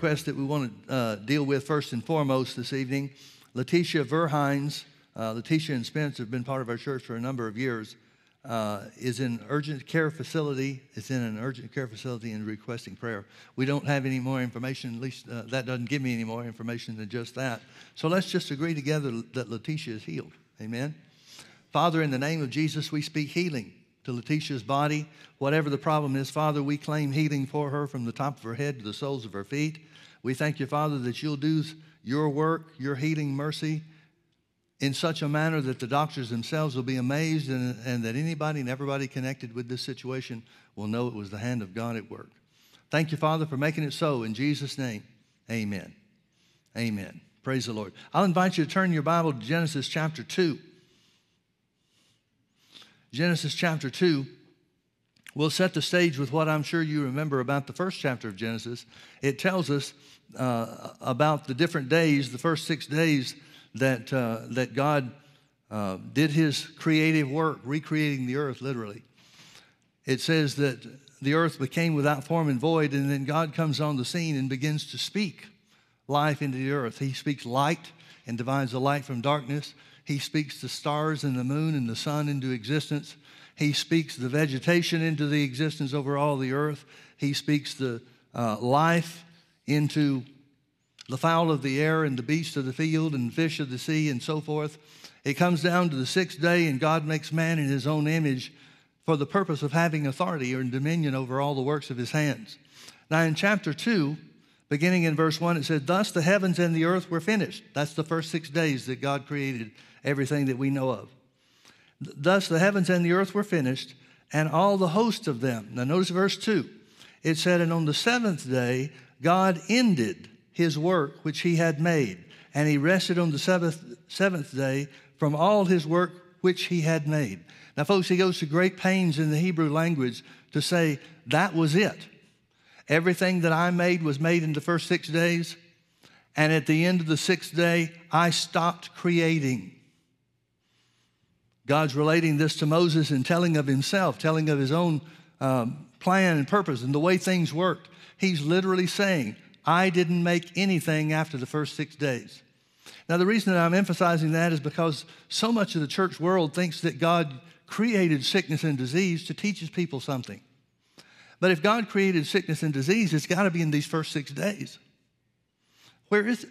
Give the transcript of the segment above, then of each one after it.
request that we want to uh, deal with first and foremost this evening. Letitia Verhines, uh, Letitia and Spence have been part of our church for a number of years, uh, is in urgent care facility. Is in an urgent care facility and requesting prayer. We don't have any more information. At least uh, that doesn't give me any more information than just that. So let's just agree together that Letitia is healed. Amen. Father, in the name of Jesus, we speak healing to Letitia's body. Whatever the problem is, Father, we claim healing for her from the top of her head to the soles of her feet. We thank you, Father, that you'll do your work, your healing mercy in such a manner that the doctors themselves will be amazed and, and that anybody and everybody connected with this situation will know it was the hand of God at work. Thank you, Father, for making it so. In Jesus' name, amen. Amen. Praise the Lord. I'll invite you to turn your Bible to Genesis chapter 2. Genesis chapter 2 will set the stage with what I'm sure you remember about the first chapter of Genesis. It tells us uh, about the different days, the first six days that, uh, that God uh, did his creative work, recreating the earth literally. It says that the earth became without form and void, and then God comes on the scene and begins to speak life into the earth. He speaks light and divides the light from darkness. He speaks the stars and the moon and the sun into existence. He speaks the vegetation into the existence over all the earth. He speaks the uh, life into the fowl of the air and the beast of the field and fish of the sea and so forth. It comes down to the sixth day, and God makes man in his own image for the purpose of having authority or dominion over all the works of his hands. Now, in chapter 2, beginning in verse 1, it said, Thus the heavens and the earth were finished. That's the first six days that God created everything that we know of. Thus the heavens and the earth were finished, and all the host of them. Now notice verse 2. It said, And on the seventh day, God ended his work which he had made, and he rested on the seventh, seventh day from all his work which he had made. Now, folks, he goes to great pains in the Hebrew language to say, That was it. Everything that I made was made in the first six days, and at the end of the sixth day, I stopped creating. God's relating this to Moses and telling of himself, telling of his own um, plan and purpose and the way things worked. He's literally saying, I didn't make anything after the first six days. Now, the reason that I'm emphasizing that is because so much of the church world thinks that God created sickness and disease to teach his people something. But if God created sickness and disease, it's got to be in these first six days. Where is it?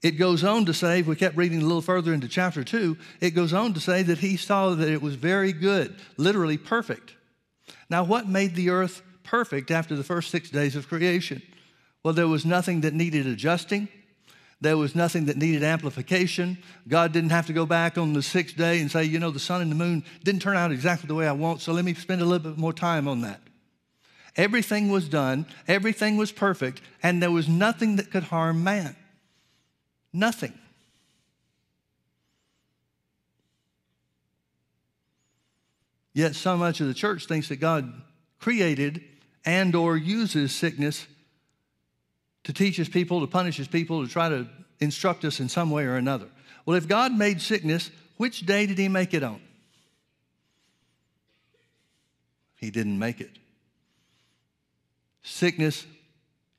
It goes on to say, if we kept reading a little further into chapter 2, it goes on to say that he saw that it was very good, literally perfect. Now, what made the earth perfect after the first six days of creation? Well, there was nothing that needed adjusting. There was nothing that needed amplification. God didn't have to go back on the sixth day and say, you know, the sun and the moon didn't turn out exactly the way I want, so let me spend a little bit more time on that. Everything was done, everything was perfect, and there was nothing that could harm man. Nothing. Yet so much of the church thinks that God created and or uses sickness to teach his people, to punish his people, to try to instruct us in some way or another. Well, if God made sickness, which day did he make it on? He didn't make it. Sickness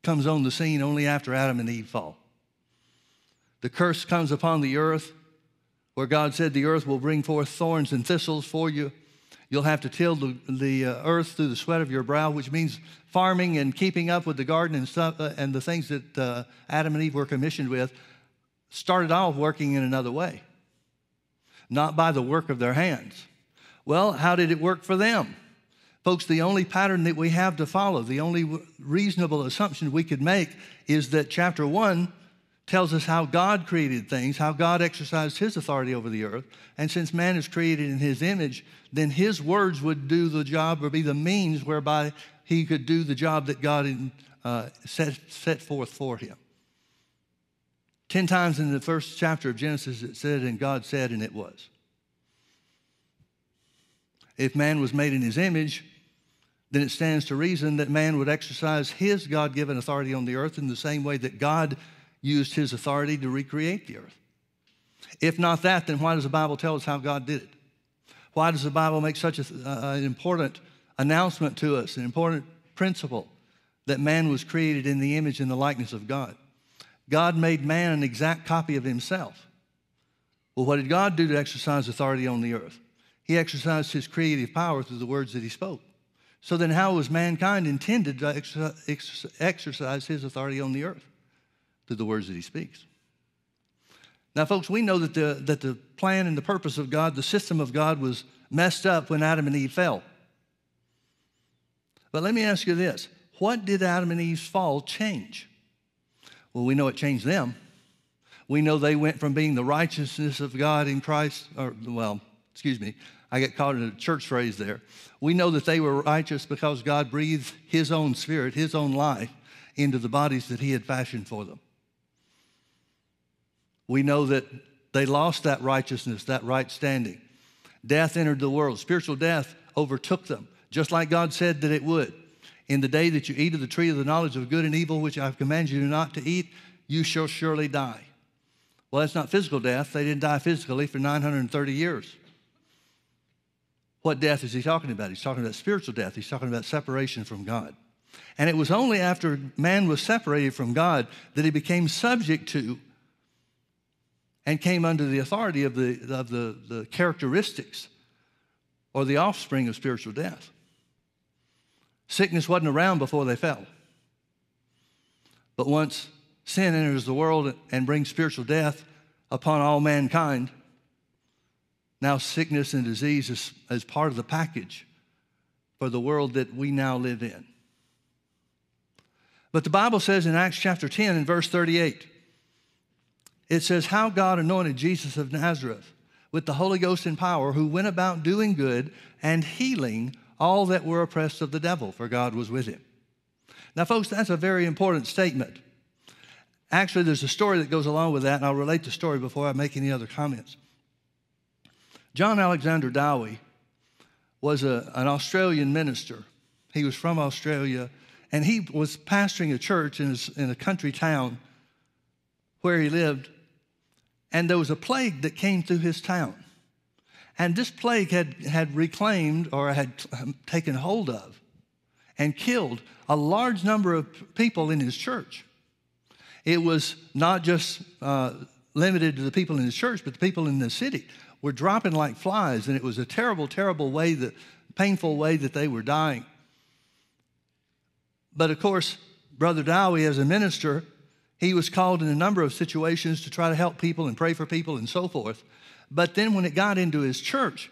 comes on the scene only after Adam and Eve fall. The curse comes upon the earth, where God said, The earth will bring forth thorns and thistles for you. You'll have to till the, the uh, earth through the sweat of your brow, which means farming and keeping up with the garden and stuff uh, and the things that uh, Adam and Eve were commissioned with. Started off working in another way, not by the work of their hands. Well, how did it work for them? Folks, the only pattern that we have to follow, the only reasonable assumption we could make is that chapter one tells us how God created things, how God exercised his authority over the earth. And since man is created in his image, then his words would do the job or be the means whereby he could do the job that God uh, set, set forth for him. Ten times in the first chapter of Genesis it said, and God said, and it was. If man was made in his image, then it stands to reason that man would exercise his God given authority on the earth in the same way that God used his authority to recreate the earth. If not that, then why does the Bible tell us how God did it? Why does the Bible make such a, uh, an important announcement to us, an important principle that man was created in the image and the likeness of God. God made man an exact copy of himself. Well, what did God do to exercise authority on the earth? He exercised his creative power through the words that he spoke. So then, how was mankind intended to exercise his authority on the earth? Through the words that he speaks. Now, folks, we know that the, that the plan and the purpose of God, the system of God, was messed up when Adam and Eve fell. But let me ask you this what did Adam and Eve's fall change? Well, we know it changed them. We know they went from being the righteousness of God in Christ, or, well, excuse me, I get caught in a church phrase there. We know that they were righteous because God breathed His own spirit, His own life into the bodies that He had fashioned for them. We know that they lost that righteousness, that right standing. Death entered the world, spiritual death overtook them, just like God said that it would. In the day that you eat of the tree of the knowledge of good and evil, which I've commanded you not to eat, you shall surely die. Well, that's not physical death. They didn't die physically for 930 years. What death is he talking about? He's talking about spiritual death. He's talking about separation from God. And it was only after man was separated from God that he became subject to and came under the authority of the, of the, the characteristics or the offspring of spiritual death. Sickness wasn't around before they fell. But once sin enters the world and brings spiritual death upon all mankind, now sickness and disease is, is part of the package for the world that we now live in. But the Bible says in Acts chapter 10 and verse 38, it says, How God anointed Jesus of Nazareth with the Holy Ghost and power, who went about doing good and healing all that were oppressed of the devil, for God was with him. Now, folks, that's a very important statement. Actually, there's a story that goes along with that, and I'll relate the story before I make any other comments. John Alexander Dowie was a, an Australian minister. He was from Australia, and he was pastoring a church in, his, in a country town where he lived, and there was a plague that came through his town. And this plague had, had reclaimed or had taken hold of and killed a large number of people in his church. It was not just uh, limited to the people in his church, but the people in the city were dropping like flies, and it was a terrible, terrible way, that painful way that they were dying. But of course, Brother Dowie, as a minister, he was called in a number of situations to try to help people and pray for people and so forth. But then when it got into his church,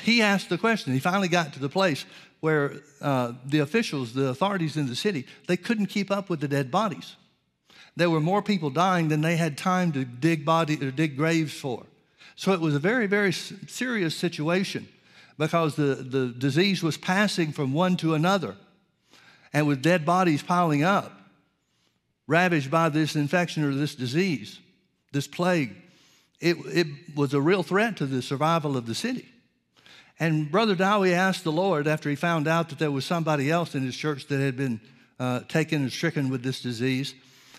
he asked the question. He finally got to the place where uh, the officials, the authorities in the city, they couldn't keep up with the dead bodies. There were more people dying than they had time to dig body or dig graves for. So it was a very, very serious situation because the, the disease was passing from one to another. And with dead bodies piling up, ravaged by this infection or this disease, this plague, it, it was a real threat to the survival of the city. And Brother Dowie asked the Lord after he found out that there was somebody else in his church that had been uh, taken and stricken with this disease.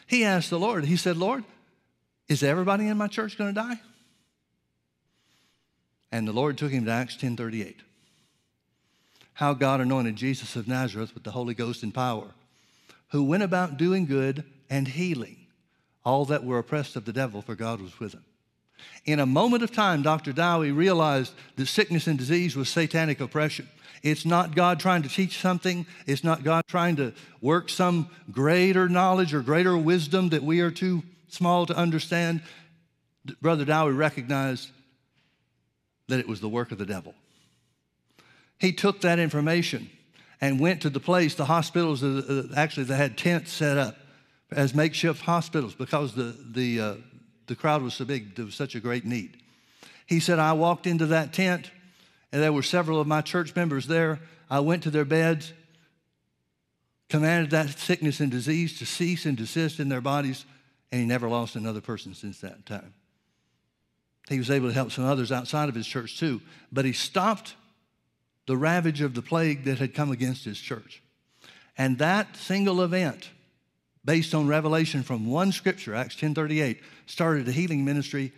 He asked the Lord, he said, Lord, is everybody in my church going to die? And the Lord took him to Acts 10:38. How God anointed Jesus of Nazareth with the Holy Ghost and power, who went about doing good and healing all that were oppressed of the devil, for God was with him. In a moment of time, Dr. Dowie realized that sickness and disease was satanic oppression. It's not God trying to teach something. It's not God trying to work some greater knowledge or greater wisdom that we are too small to understand. Brother Dowie recognized that it was the work of the devil. He took that information and went to the place, the hospitals, uh, actually, they had tents set up as makeshift hospitals because the, the, uh, the crowd was so big, there was such a great need. He said, I walked into that tent, and there were several of my church members there. I went to their beds, commanded that sickness and disease to cease and desist in their bodies, and he never lost another person since that time. He was able to help some others outside of his church too, but he stopped the ravage of the plague that had come against his church. And that single event based on revelation from one scripture, Acts 10:38, started a healing ministry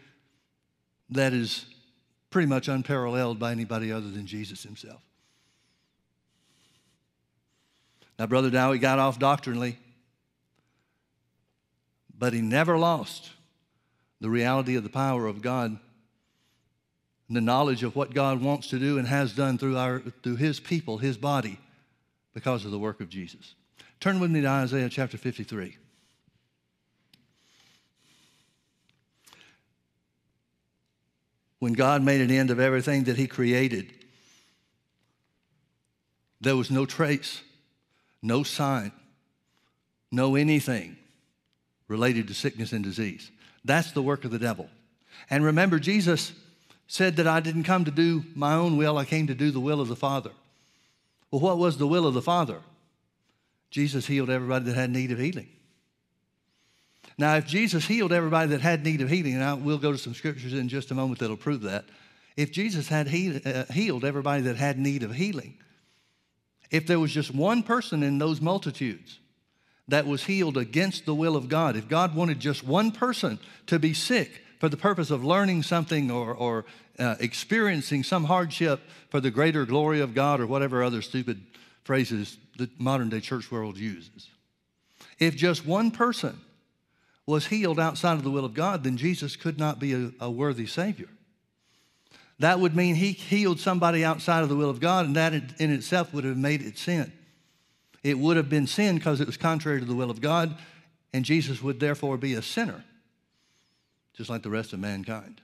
that is pretty much unparalleled by anybody other than Jesus himself. Now Brother Dowie got off doctrinally, but he never lost the reality of the power of God and the knowledge of what God wants to do and has done through, our, through his people, his body, because of the work of Jesus. Turn with me to Isaiah chapter 53. When God made an end of everything that he created, there was no trace, no sign, no anything related to sickness and disease. That's the work of the devil. And remember, Jesus said that I didn't come to do my own will, I came to do the will of the Father. Well, what was the will of the Father? Jesus healed everybody that had need of healing. Now, if Jesus healed everybody that had need of healing, and I, we'll go to some scriptures in just a moment that'll prove that. If Jesus had uh, healed everybody that had need of healing, if there was just one person in those multitudes that was healed against the will of God, if God wanted just one person to be sick for the purpose of learning something or, or uh, experiencing some hardship for the greater glory of God or whatever other stupid phrases the modern day church world uses, if just one person was healed outside of the will of God, then Jesus could not be a, a worthy Savior. That would mean he healed somebody outside of the will of God, and that in itself would have made it sin. It would have been sin because it was contrary to the will of God, and Jesus would therefore be a sinner, just like the rest of mankind.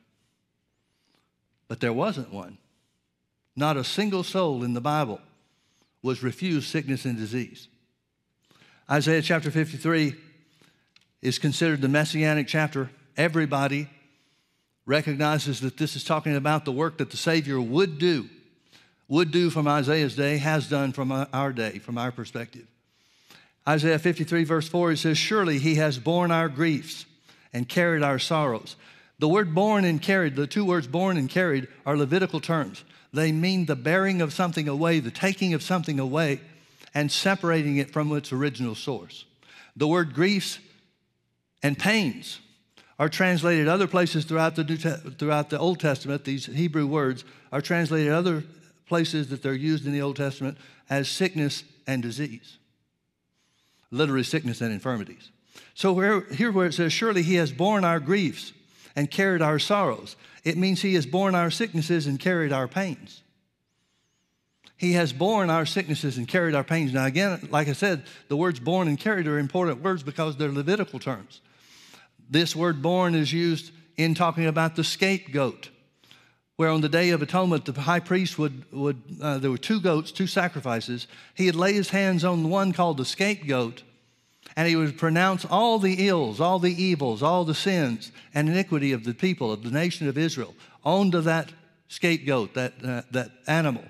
But there wasn't one. Not a single soul in the Bible was refused sickness and disease. Isaiah chapter 53 is considered the messianic chapter. Everybody recognizes that this is talking about the work that the Savior would do, would do from Isaiah's day, has done from our day, from our perspective. Isaiah 53, verse 4, it says, Surely he has borne our griefs and carried our sorrows. The word borne and carried, the two words borne and carried, are Levitical terms. They mean the bearing of something away, the taking of something away, and separating it from its original source. The word griefs and pains are translated other places throughout the, New Te- throughout the Old Testament. These Hebrew words are translated other places that they're used in the Old Testament as sickness and disease, literally sickness and infirmities. So where, here where it says, surely he has borne our griefs and carried our sorrows, it means he has borne our sicknesses and carried our pains. He has borne our sicknesses and carried our pains. Now, again, like I said, the words borne and carried are important words because they're Levitical terms. This word borne is used in talking about the scapegoat, where on the Day of Atonement, the high priest would, would uh, there were two goats, two sacrifices. He would lay his hands on the one called the scapegoat, and he would pronounce all the ills, all the evils, all the sins and iniquity of the people, of the nation of Israel, onto that scapegoat, that, uh, that animal.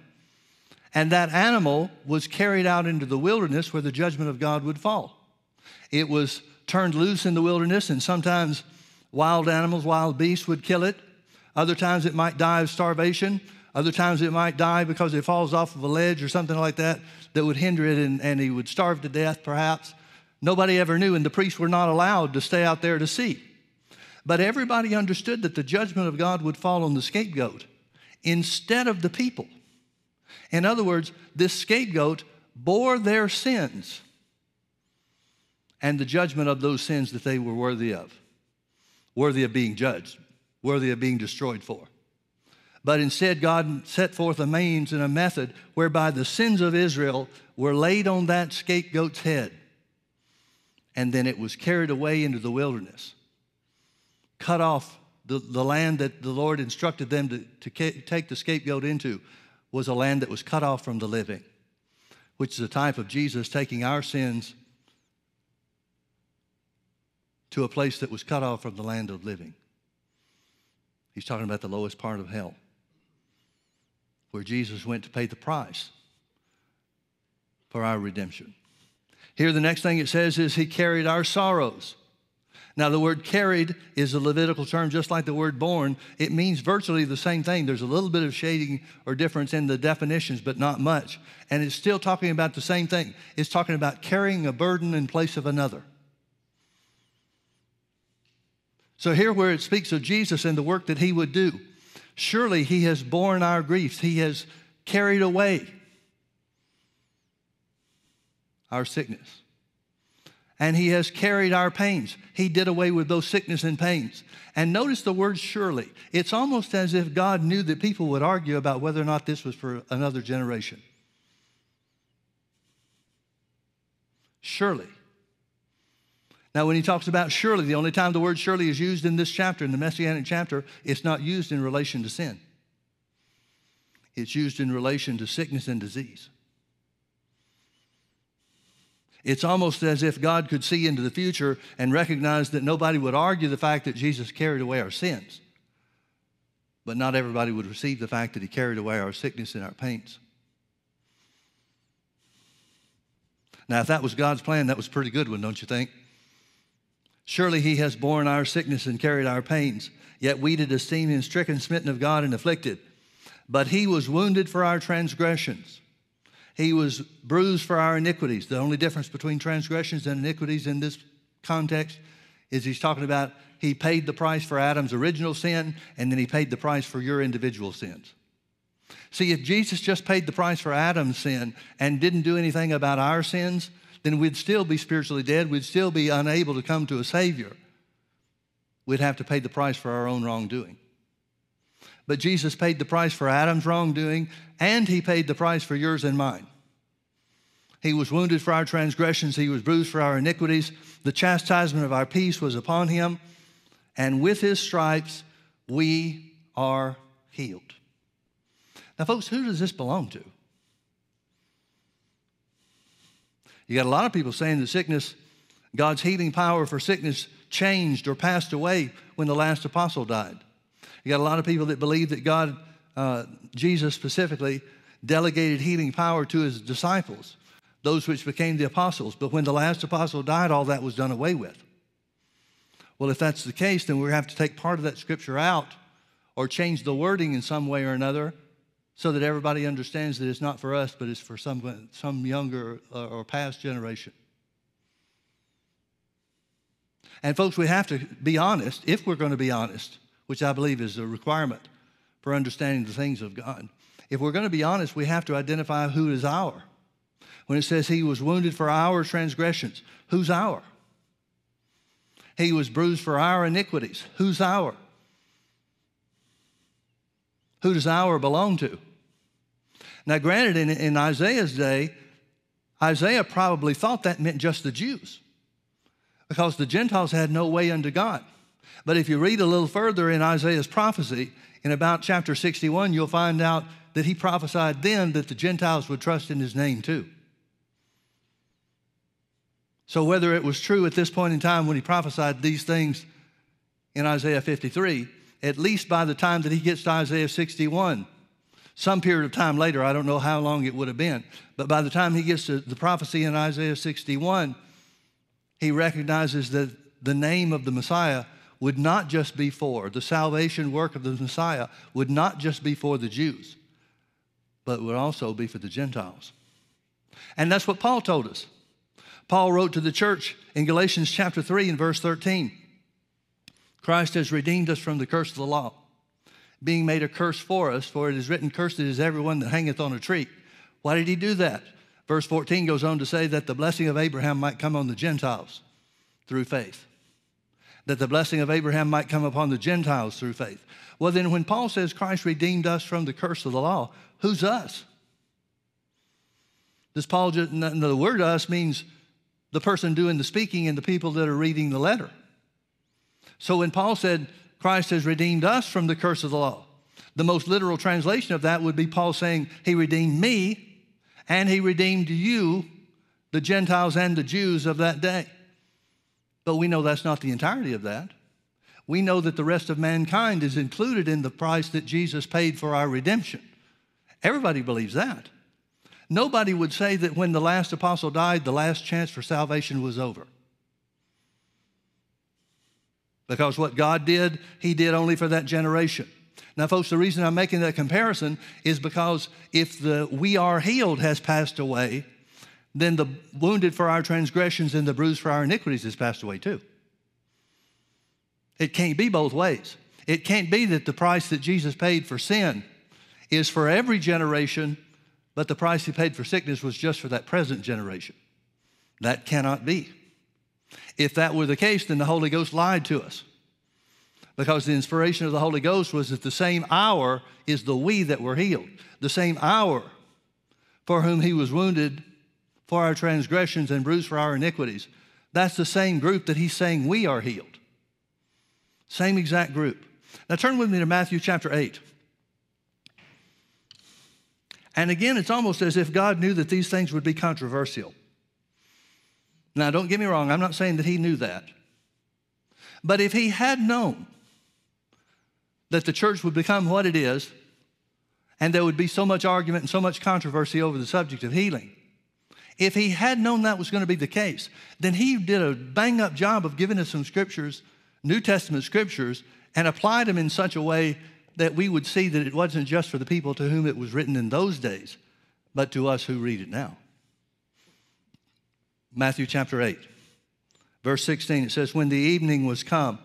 And that animal was carried out into the wilderness where the judgment of God would fall. It was turned loose in the wilderness, and sometimes wild animals, wild beasts would kill it. Other times it might die of starvation. Other times it might die because it falls off of a ledge or something like that that would hinder it, and, and he would starve to death, perhaps. Nobody ever knew, and the priests were not allowed to stay out there to see. But everybody understood that the judgment of God would fall on the scapegoat instead of the people. In other words, this scapegoat bore their sins and the judgment of those sins that they were worthy of, worthy of being judged, worthy of being destroyed for. But instead, God set forth a means and a method whereby the sins of Israel were laid on that scapegoat's head, and then it was carried away into the wilderness, cut off. The, the land that the Lord instructed them to, to take the scapegoat into was a land that was cut off from the living, which is a type of Jesus taking our sins to a place that was cut off from the land of living. He's talking about the lowest part of hell, where Jesus went to pay the price for our redemption. Here, the next thing it says is, He carried our sorrows. Now, the word carried is a Levitical term, just like the word borne. It means virtually the same thing. There's a little bit of shading or difference in the definitions, but not much. And it's still talking about the same thing. It's talking about carrying a burden in place of another. So, here where it speaks of Jesus and the work that he would do, surely he has borne our griefs, he has carried away our sickness. And he has carried our pains. He did away with those sickness and pains. And notice the word surely. It's almost as if God knew that people would argue about whether or not this was for another generation. Surely. Now, when he talks about surely, the only time the word surely is used in this chapter, in the Messianic chapter, it's not used in relation to sin. It's used in relation to sickness and disease. It's almost as if God could see into the future and recognize that nobody would argue the fact that Jesus carried away our sins. But not everybody would receive the fact that he carried away our sickness and our pains. Now, if that was God's plan, that was a pretty good one, don't you think? Surely he has borne our sickness and carried our pains. Yet we did esteem him stricken, smitten of God, and afflicted. But he was wounded for our transgressions. He was bruised for our iniquities. The only difference between transgressions and iniquities in this context is he's talking about he paid the price for Adam's original sin, and then he paid the price for your individual sins. See, if Jesus just paid the price for Adam's sin and didn't do anything about our sins, then we'd still be spiritually dead. We'd still be unable to come to a Savior. We'd have to pay the price for our own wrongdoing. But Jesus paid the price for Adam's wrongdoing, and he paid the price for yours and mine. He was wounded for our transgressions, he was bruised for our iniquities. The chastisement of our peace was upon him, and with his stripes we are healed. Now, folks, who does this belong to? You got a lot of people saying that sickness, God's healing power for sickness changed or passed away when the last apostle died. You got a lot of people that believe that God, uh, Jesus specifically, delegated healing power to his disciples, those which became the apostles. But when the last apostle died, all that was done away with. Well, if that's the case, then we have to take part of that scripture out or change the wording in some way or another so that everybody understands that it's not for us, but it's for some, some younger or past generation. And, folks, we have to be honest, if we're going to be honest, which I believe is a requirement for understanding the things of God. If we're going to be honest, we have to identify who is our. When it says he was wounded for our transgressions, who's our? He was bruised for our iniquities, who's our? Who does our belong to? Now, granted, in, in Isaiah's day, Isaiah probably thought that meant just the Jews because the Gentiles had no way unto God. But if you read a little further in Isaiah's prophecy, in about chapter 61, you'll find out that he prophesied then that the Gentiles would trust in his name too. So, whether it was true at this point in time when he prophesied these things in Isaiah 53, at least by the time that he gets to Isaiah 61, some period of time later, I don't know how long it would have been, but by the time he gets to the prophecy in Isaiah 61, he recognizes that the name of the Messiah would not just be for, the salvation work of the Messiah would not just be for the Jews, but would also be for the Gentiles. And that's what Paul told us. Paul wrote to the church in Galatians chapter 3 and verse 13 Christ has redeemed us from the curse of the law being made a curse for us, for it is written, Cursed is everyone that hangeth on a tree. Why did he do that? Verse 14 goes on to say that the blessing of Abraham might come on the Gentiles through faith. That the blessing of Abraham might come upon the Gentiles through faith. Well, then, when Paul says Christ redeemed us from the curse of the law, who's us? Does Paul just, the word us means the person doing the speaking and the people that are reading the letter. So when Paul said, Christ has redeemed us from the curse of the law. The most literal translation of that would be Paul saying, He redeemed me and He redeemed you, the Gentiles and the Jews of that day. But we know that's not the entirety of that. We know that the rest of mankind is included in the price that Jesus paid for our redemption. Everybody believes that. Nobody would say that when the last apostle died, the last chance for salvation was over. Because what God did, He did only for that generation. Now, folks, the reason I'm making that comparison is because if the we are healed has passed away, then the wounded for our transgressions and the bruised for our iniquities has passed away too. It can't be both ways. It can't be that the price that Jesus paid for sin is for every generation, but the price he paid for sickness was just for that present generation. That cannot be. If that were the case, then the Holy Ghost lied to us. Because the inspiration of the Holy Ghost was that the same our is the we that were healed. The same our for whom he was wounded for our transgressions and bruised for our iniquities. That's the same group that he's saying we are healed. Same exact group. Now turn with me to Matthew chapter 8. And again, it's almost as if God knew that these things would be controversial. Now, don't get me wrong, I'm not saying that he knew that. But if he had known that the church would become what it is, and there would be so much argument and so much controversy over the subject of healing, if he had known that was going to be the case, then he did a bang up job of giving us some scriptures, New Testament scriptures, and applied them in such a way that we would see that it wasn't just for the people to whom it was written in those days, but to us who read it now. Matthew chapter 8, verse 16, it says, When the evening was come,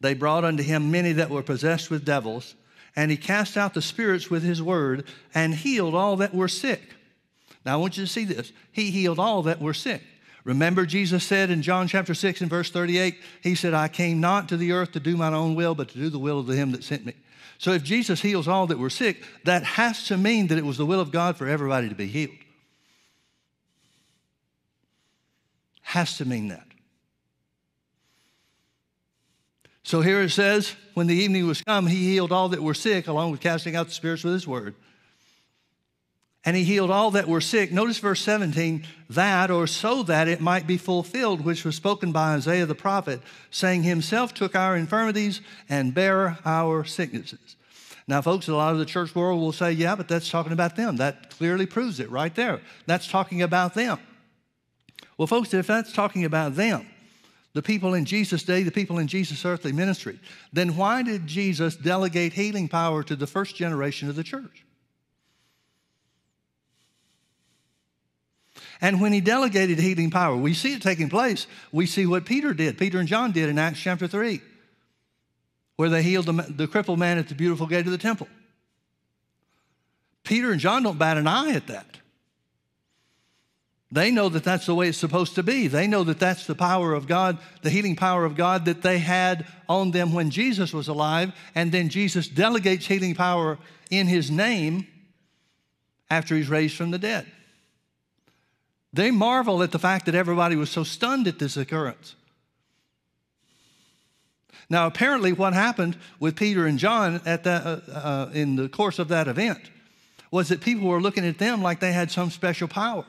they brought unto him many that were possessed with devils, and he cast out the spirits with his word and healed all that were sick. Now I want you to see this. He healed all that were sick. Remember, Jesus said in John chapter 6 and verse 38, He said, I came not to the earth to do mine own will, but to do the will of him that sent me. So if Jesus heals all that were sick, that has to mean that it was the will of God for everybody to be healed. Has to mean that. So here it says, when the evening was come, he healed all that were sick, along with casting out the spirits with his word. And he healed all that were sick. Notice verse 17, that or so that it might be fulfilled, which was spoken by Isaiah the prophet, saying, Himself took our infirmities and bare our sicknesses. Now, folks, a lot of the church world will say, yeah, but that's talking about them. That clearly proves it right there. That's talking about them. Well, folks, if that's talking about them, the people in Jesus' day, the people in Jesus' earthly ministry, then why did Jesus delegate healing power to the first generation of the church? And when he delegated healing power, we see it taking place. We see what Peter did, Peter and John did in Acts chapter 3, where they healed the, the crippled man at the beautiful gate of the temple. Peter and John don't bat an eye at that. They know that that's the way it's supposed to be. They know that that's the power of God, the healing power of God that they had on them when Jesus was alive. And then Jesus delegates healing power in his name after he's raised from the dead. They marvel at the fact that everybody was so stunned at this occurrence. Now, apparently, what happened with Peter and John at that, uh, uh, in the course of that event was that people were looking at them like they had some special power,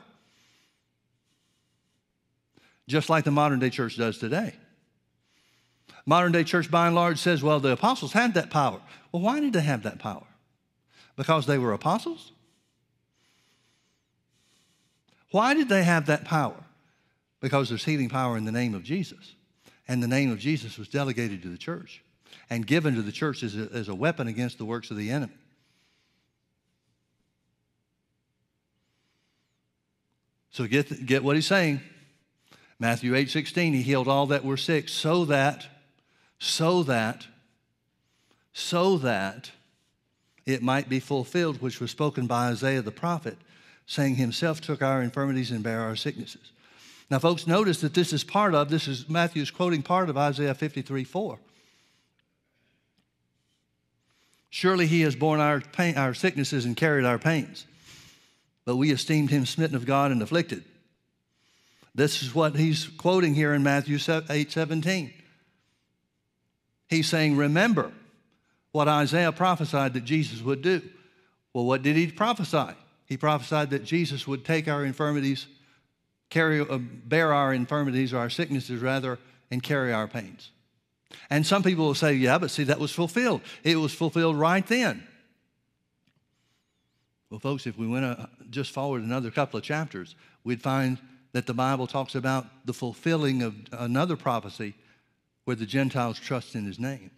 just like the modern day church does today. Modern day church, by and large, says, well, the apostles had that power. Well, why did they have that power? Because they were apostles? Why did they have that power? Because there's healing power in the name of Jesus. And the name of Jesus was delegated to the church and given to the church as a, as a weapon against the works of the enemy. So get, get what he's saying. Matthew 8 16, he healed all that were sick so that, so that, so that it might be fulfilled, which was spoken by Isaiah the prophet saying himself took our infirmities and bare our sicknesses. Now, folks, notice that this is part of, this is Matthew's quoting part of Isaiah 53 4. Surely he has borne our, pain, our sicknesses and carried our pains, but we esteemed him smitten of God and afflicted. This is what he's quoting here in Matthew 8 17. He's saying, Remember what Isaiah prophesied that Jesus would do. Well, what did he prophesy? He prophesied that Jesus would take our infirmities, carry, uh, bear our infirmities or our sicknesses rather, and carry our pains. And some people will say, yeah, but see, that was fulfilled. It was fulfilled right then. Well, folks, if we went uh, just forward another couple of chapters, we'd find that the Bible talks about the fulfilling of another prophecy where the Gentiles trust in his name.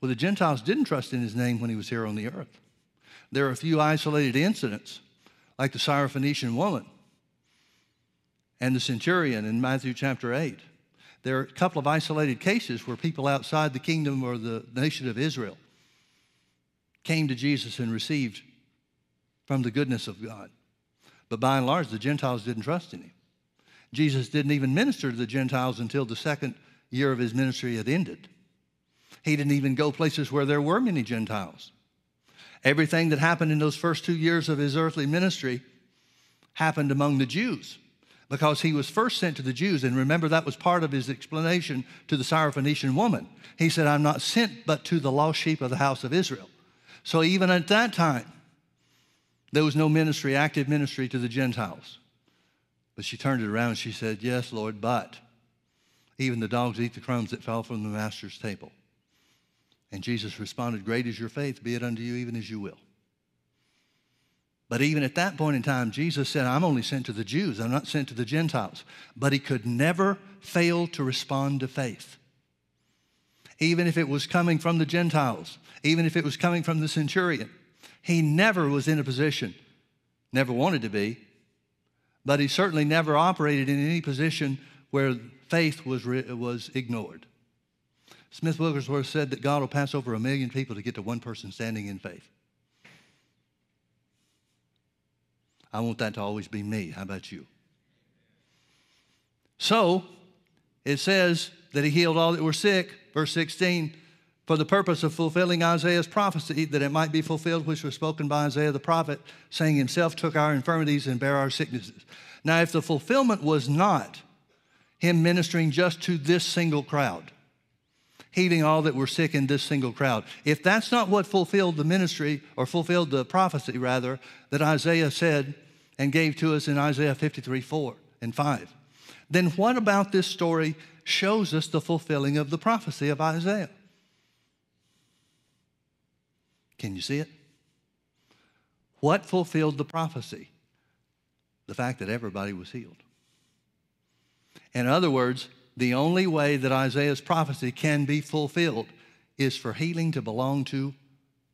Well, the Gentiles didn't trust in his name when he was here on the earth. There are a few isolated incidents like the Syrophoenician woman and the centurion in Matthew chapter 8. There are a couple of isolated cases where people outside the kingdom or the nation of Israel came to Jesus and received from the goodness of God. But by and large, the Gentiles didn't trust in him. Jesus didn't even minister to the Gentiles until the second year of his ministry had ended. He didn't even go places where there were many Gentiles. Everything that happened in those first two years of his earthly ministry happened among the Jews because he was first sent to the Jews. And remember, that was part of his explanation to the Syrophoenician woman. He said, I'm not sent but to the lost sheep of the house of Israel. So even at that time, there was no ministry, active ministry to the Gentiles. But she turned it around she said, Yes, Lord, but even the dogs eat the crumbs that fell from the master's table. And Jesus responded, Great is your faith, be it unto you even as you will. But even at that point in time, Jesus said, I'm only sent to the Jews, I'm not sent to the Gentiles. But he could never fail to respond to faith. Even if it was coming from the Gentiles, even if it was coming from the centurion, he never was in a position, never wanted to be, but he certainly never operated in any position where faith was, was ignored. Smith Wigglesworth said that God will pass over a million people to get to one person standing in faith. I want that to always be me. How about you? So, it says that he healed all that were sick, verse 16, for the purpose of fulfilling Isaiah's prophecy, that it might be fulfilled which was spoken by Isaiah the prophet, saying, Himself took our infirmities and bare our sicknesses. Now, if the fulfillment was not him ministering just to this single crowd, healing all that were sick in this single crowd, if that's not what fulfilled the ministry, or fulfilled the prophecy rather, that Isaiah said and gave to us in Isaiah 53 4 and 5, then what about this story shows us the fulfilling of the prophecy of Isaiah? Can you see it? What fulfilled the prophecy? The fact that everybody was healed. In other words, the only way that Isaiah's prophecy can be fulfilled is for healing to belong to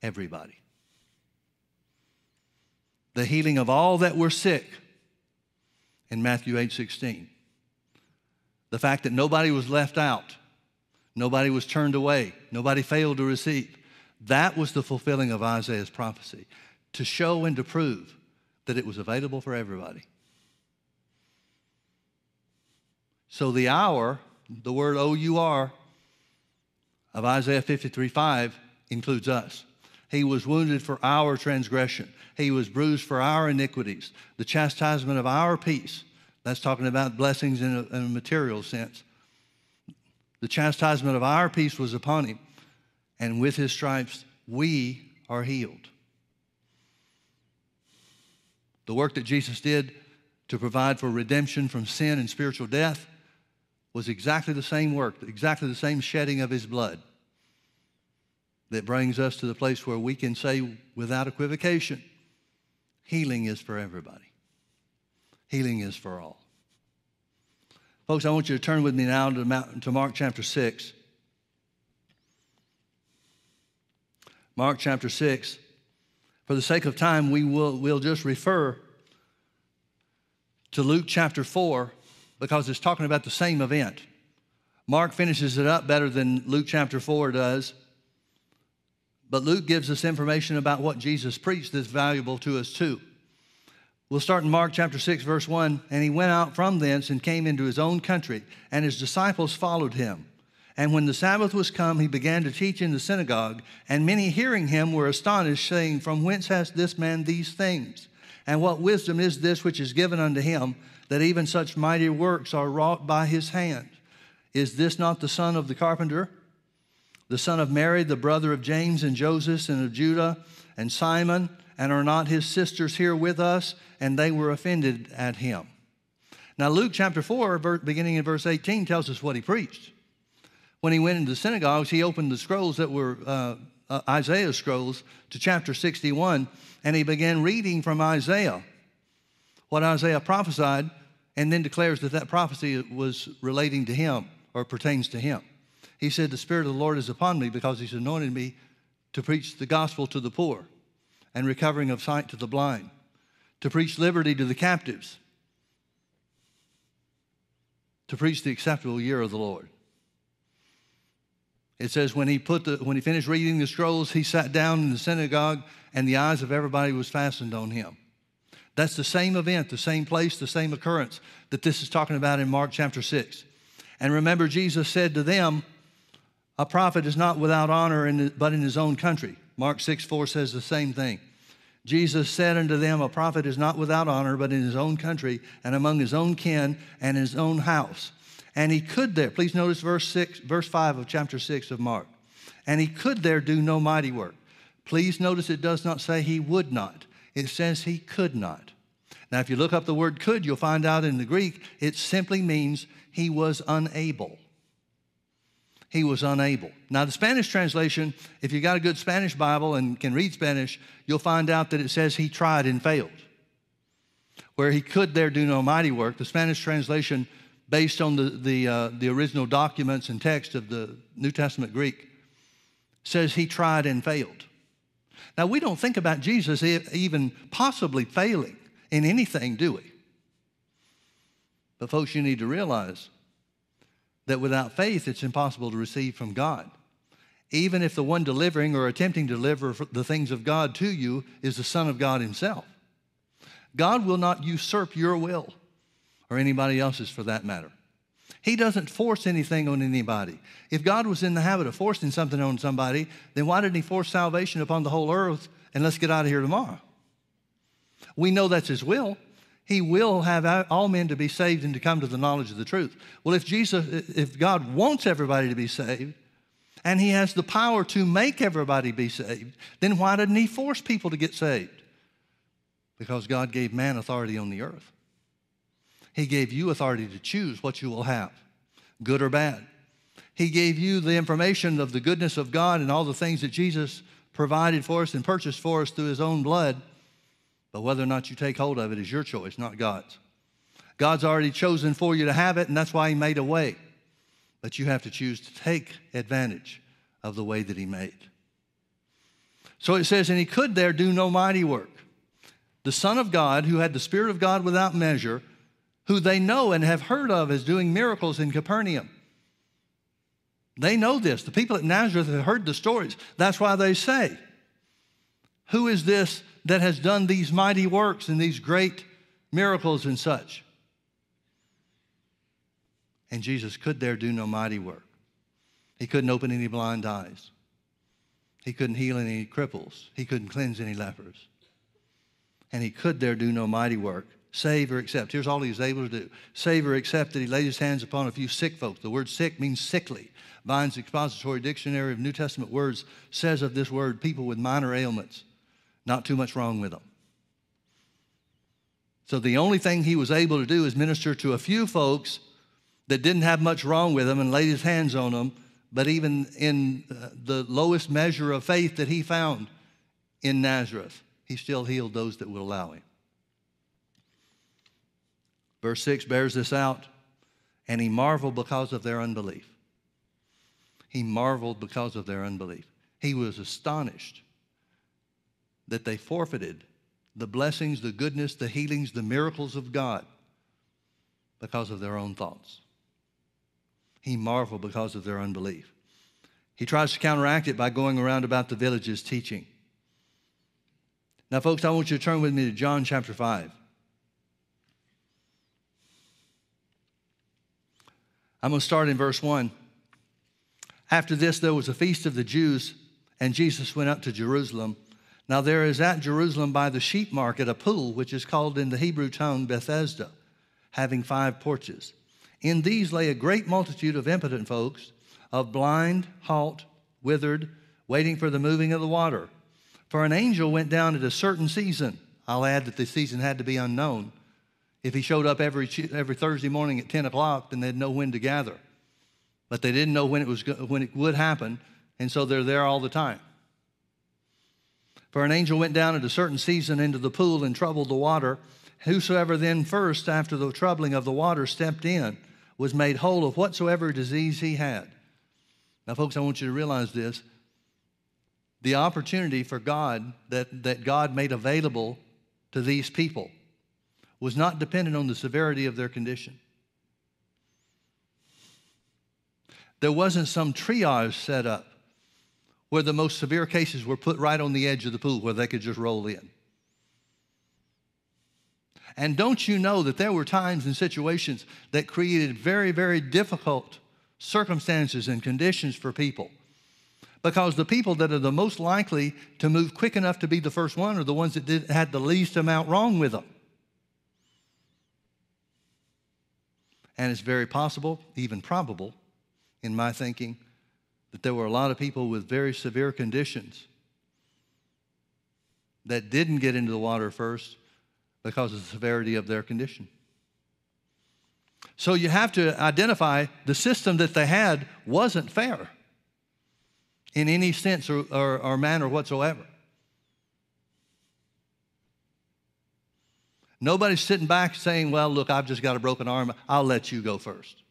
everybody. The healing of all that were sick in Matthew 8 16. The fact that nobody was left out, nobody was turned away, nobody failed to receive. That was the fulfilling of Isaiah's prophecy to show and to prove that it was available for everybody. So the our, the word O U R of Isaiah 53 5 includes us. He was wounded for our transgression. He was bruised for our iniquities. The chastisement of our peace. That's talking about blessings in a, in a material sense. The chastisement of our peace was upon him and with his stripes we are healed. The work that Jesus did to provide for redemption from sin and spiritual death was exactly the same work, exactly the same shedding of his blood that brings us to the place where we can say without equivocation healing is for everybody, healing is for all. Folks, I want you to turn with me now to Mark chapter 6. Mark chapter 6. For the sake of time, we will we'll just refer to Luke chapter 4 because it's talking about the same event. Mark finishes it up better than Luke chapter 4 does. But Luke gives us information about what Jesus preached that's valuable to us too. We'll start in Mark chapter 6, verse 1. And he went out from thence and came into his own country, and his disciples followed him. And when the Sabbath was come, he began to teach in the synagogue, and many hearing him were astonished, saying, From whence has this man these things? And what wisdom is this which is given unto him, that even such mighty works are wrought by his hand? Is this not the son of the carpenter, the son of Mary, the brother of James and Joseph and of Judah and Simon? And are not his sisters here with us? And they were offended at him. Now, Luke chapter 4, beginning in verse 18, tells us what he preached when he went into the synagogues, he opened the scrolls that were uh, uh, Isaiah's scrolls to chapter 61, and he began reading from Isaiah what Isaiah prophesied, and then declares that that prophecy was relating to him or pertains to him. He said, The Spirit of the Lord is upon me because he's anointed me to preach the gospel to the poor and recovering of sight to the blind, to preach liberty to the captives, to preach the acceptable year of the Lord. It says when he put the when he finished reading the scrolls, he sat down in the synagogue, and the eyes of everybody was fastened on him. That's the same event, the same place, the same occurrence that this is talking about in Mark chapter 6. And remember, Jesus said to them, A prophet is not without honor in the, but in his own country. Mark 6 4 says the same thing. Jesus said unto them, A prophet is not without honor, but in his own country and among his own kin and his own house. And he could there, please notice verse 6, verse 5 of chapter 6 of Mark. And he could there do no mighty work. Please notice it does not say he would not. It says he could not. Now, if you look up the word could, you'll find out in the Greek it simply means he was unable. He was unable. Now, the Spanish translation, if you got a good Spanish Bible and can read Spanish, you'll find out that it says he tried and failed. Where he could there do no mighty work, the Spanish translation, based on the, the, uh, the original documents and text of the New Testament Greek, says he tried and failed. Now, we don't think about Jesus even possibly failing in anything, do we? But, folks, you need to realize that without faith, it's impossible to receive from God. Even if the one delivering or attempting to deliver the things of God to you is the Son of God Himself. God will not usurp your will or anybody else's for that matter. He doesn't force anything on anybody. If God was in the habit of forcing something on somebody, then why didn't He force salvation upon the whole earth and let's get out of here tomorrow? We know that's His will. He will have all men to be saved and to come to the knowledge of the truth. Well, if Jesus, if God wants everybody to be saved, and He has the power to make everybody be saved, then why didn't He force people to get saved? Because God gave man authority on the earth. He gave you authority to choose what you will have, good or bad. He gave you the information of the goodness of God and all the things that Jesus provided for us and purchased for us through his own blood. But whether or not you take hold of it is your choice, not God's. God's already chosen for you to have it, and that's why he made a way. But you have to choose to take advantage of the way that he made. So it says, and he could there do no mighty work. The Son of God, who had the Spirit of God without measure, who they know and have heard of as doing miracles in Capernaum. They know this. The people at Nazareth have heard the stories. That's why they say, Who is this that has done these mighty works and these great miracles and such? And Jesus could there do no mighty work. He couldn't open any blind eyes. He couldn't heal any cripples. He couldn't cleanse any lepers. And he could there do no mighty work save or accept. Here's all he was able to do save or accept that he laid his hands upon a few sick folks. The word sick means sickly. Vine's Expository Dictionary of New Testament Words says of this word people with minor ailments, not too much wrong with them. So the only thing he was able to do is minister to a few folks that didn't have much wrong with them and laid his hands on them. But even in uh, the lowest measure of faith that he found in Nazareth, he still healed those that would allow him. Verse 6 bears this out. And he marveled because of their unbelief. He marveled because of their unbelief. He was astonished that they forfeited the blessings, the goodness, the healings, the miracles of God because of their own thoughts. He marveled because of their unbelief. He tries to counteract it by going around about the villages teaching. Now, folks, I want you to turn with me to John chapter 5. I'm going to start in verse 1. After this, there was a feast of the Jews, and Jesus went up to Jerusalem. Now, there is at Jerusalem by the sheep market a pool, which is called in the Hebrew tongue Bethesda, having five porches. In these lay a great multitude of impotent folks, of blind, halt, withered, waiting for the moving of the water. For an angel went down at a certain season. I'll add that the season had to be unknown if he showed up every, every Thursday morning at 10 o'clock, then they'd know when to gather. But they didn't know when it, was, when it would happen, and so they're there all the time. For an angel went down at a certain season into the pool and troubled the water. Whosoever then first, after the troubling of the water, stepped in, was made whole of whatsoever disease he had. Now, folks, I want you to realize this. The opportunity for God that, that God made available to these people was not dependent on the severity of their condition. There wasn't some triage set up where the most severe cases were put right on the edge of the pool where they could just roll in. And don't you know that there were times and situations that created very, very difficult circumstances and conditions for people? Because the people that are the most likely to move quick enough to be the first one are the ones that did, had the least amount wrong with them. And it's very possible, even probable, in my thinking, that there were a lot of people with very severe conditions that didn't get into the water first because of the severity of their condition. So you have to identify the system that they had wasn't fair in any sense or, or, or manner whatsoever. Nobody's sitting back saying, Well, look, I've just got a broken arm. I'll let you go first.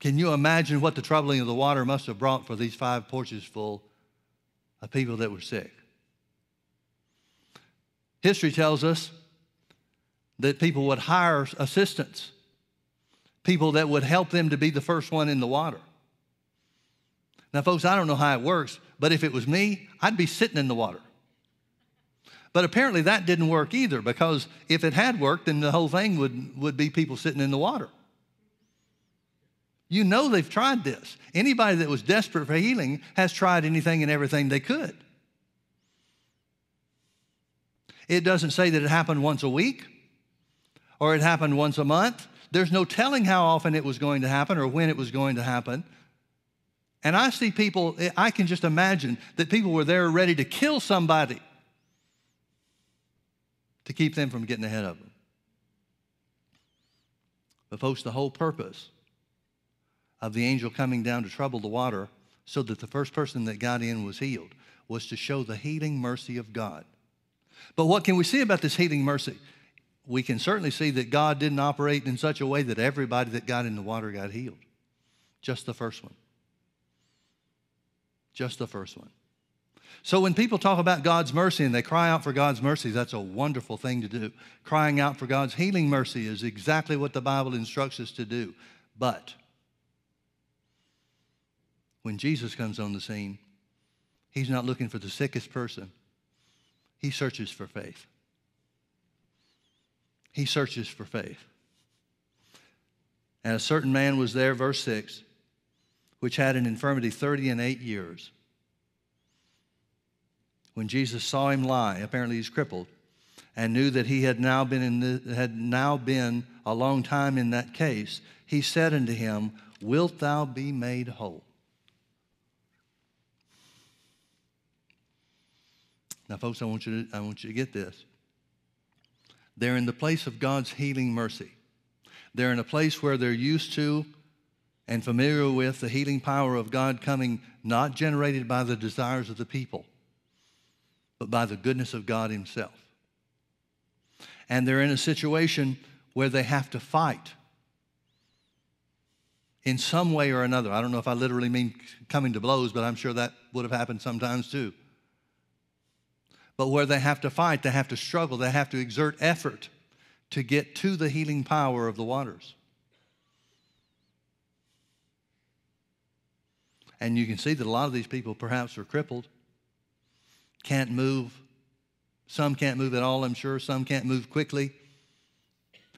Can you imagine what the troubling of the water must have brought for these five porches full of people that were sick? History tells us that people would hire assistants, people that would help them to be the first one in the water. Now, folks, I don't know how it works, but if it was me, I'd be sitting in the water. But apparently that didn't work either because if it had worked, then the whole thing would, would be people sitting in the water. You know they've tried this. Anybody that was desperate for healing has tried anything and everything they could. It doesn't say that it happened once a week or it happened once a month. There's no telling how often it was going to happen or when it was going to happen. And I see people, I can just imagine that people were there ready to kill somebody to keep them from getting ahead of them. But, folks, the whole purpose of the angel coming down to trouble the water so that the first person that got in was healed was to show the healing mercy of God. But what can we see about this healing mercy? We can certainly see that God didn't operate in such a way that everybody that got in the water got healed. Just the first one. Just the first one. So when people talk about God's mercy and they cry out for God's mercy, that's a wonderful thing to do. Crying out for God's healing mercy is exactly what the Bible instructs us to do. But when Jesus comes on the scene, he's not looking for the sickest person. He searches for faith. He searches for faith. And a certain man was there, verse 6, which had an infirmity 30 and 8 years. When Jesus saw him lie, apparently he's crippled, and knew that he had now been in the, had now been a long time in that case, he said unto him, Wilt thou be made whole? Now, folks, I want you to, I want you to get this. They're in the place of God's healing mercy. They're in a place where they're used to and familiar with the healing power of God coming not generated by the desires of the people, but by the goodness of God Himself. And they're in a situation where they have to fight in some way or another. I don't know if I literally mean coming to blows, but I'm sure that would have happened sometimes too but where they have to fight, they have to struggle, they have to exert effort to get to the healing power of the waters. And you can see that a lot of these people perhaps are crippled, can't move. Some can't move at all, I'm sure. Some can't move quickly.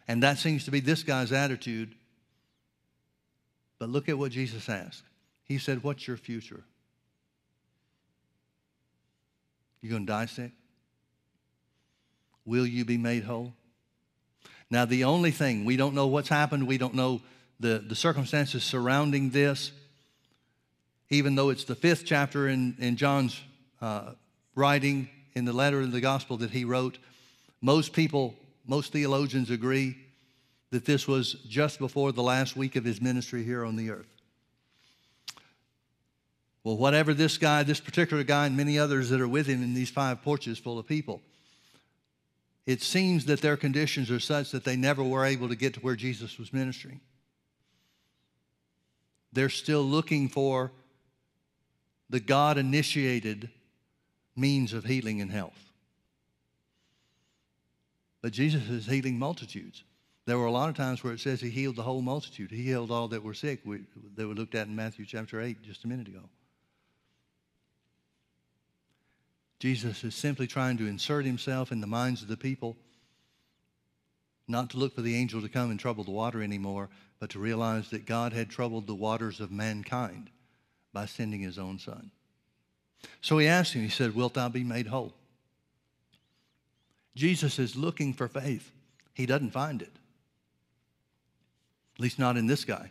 And that seems to be this guy's attitude. But look at what Jesus asked. He said, What's your future? You going to die sick? Will you be made whole? Now, the only thing, we don't know what's happened, we don't know the, the circumstances surrounding this, even though it's the fifth chapter in, in John's uh, writing in the letter of the gospel that he wrote. Most people, most theologians agree that this was just before the last week of his ministry here on the earth. Well, whatever this guy, this particular guy, and many others that are with him in these five porches full of people, it seems that their conditions are such that they never were able to get to where Jesus was ministering. They're still looking for the God initiated means of healing and health. But Jesus is healing multitudes. There were a lot of times where it says he healed the whole multitude. He healed all that were sick, we, that we looked at in Matthew chapter 8 just a minute ago. Jesus is simply trying to insert himself in the minds of the people not to look for the angel to come and trouble the water anymore, but to realize that God had troubled the waters of mankind by sending his own son. So he asked him, he said, Wilt thou be made whole? Jesus is looking for faith. He doesn't find it. At least not in this guy.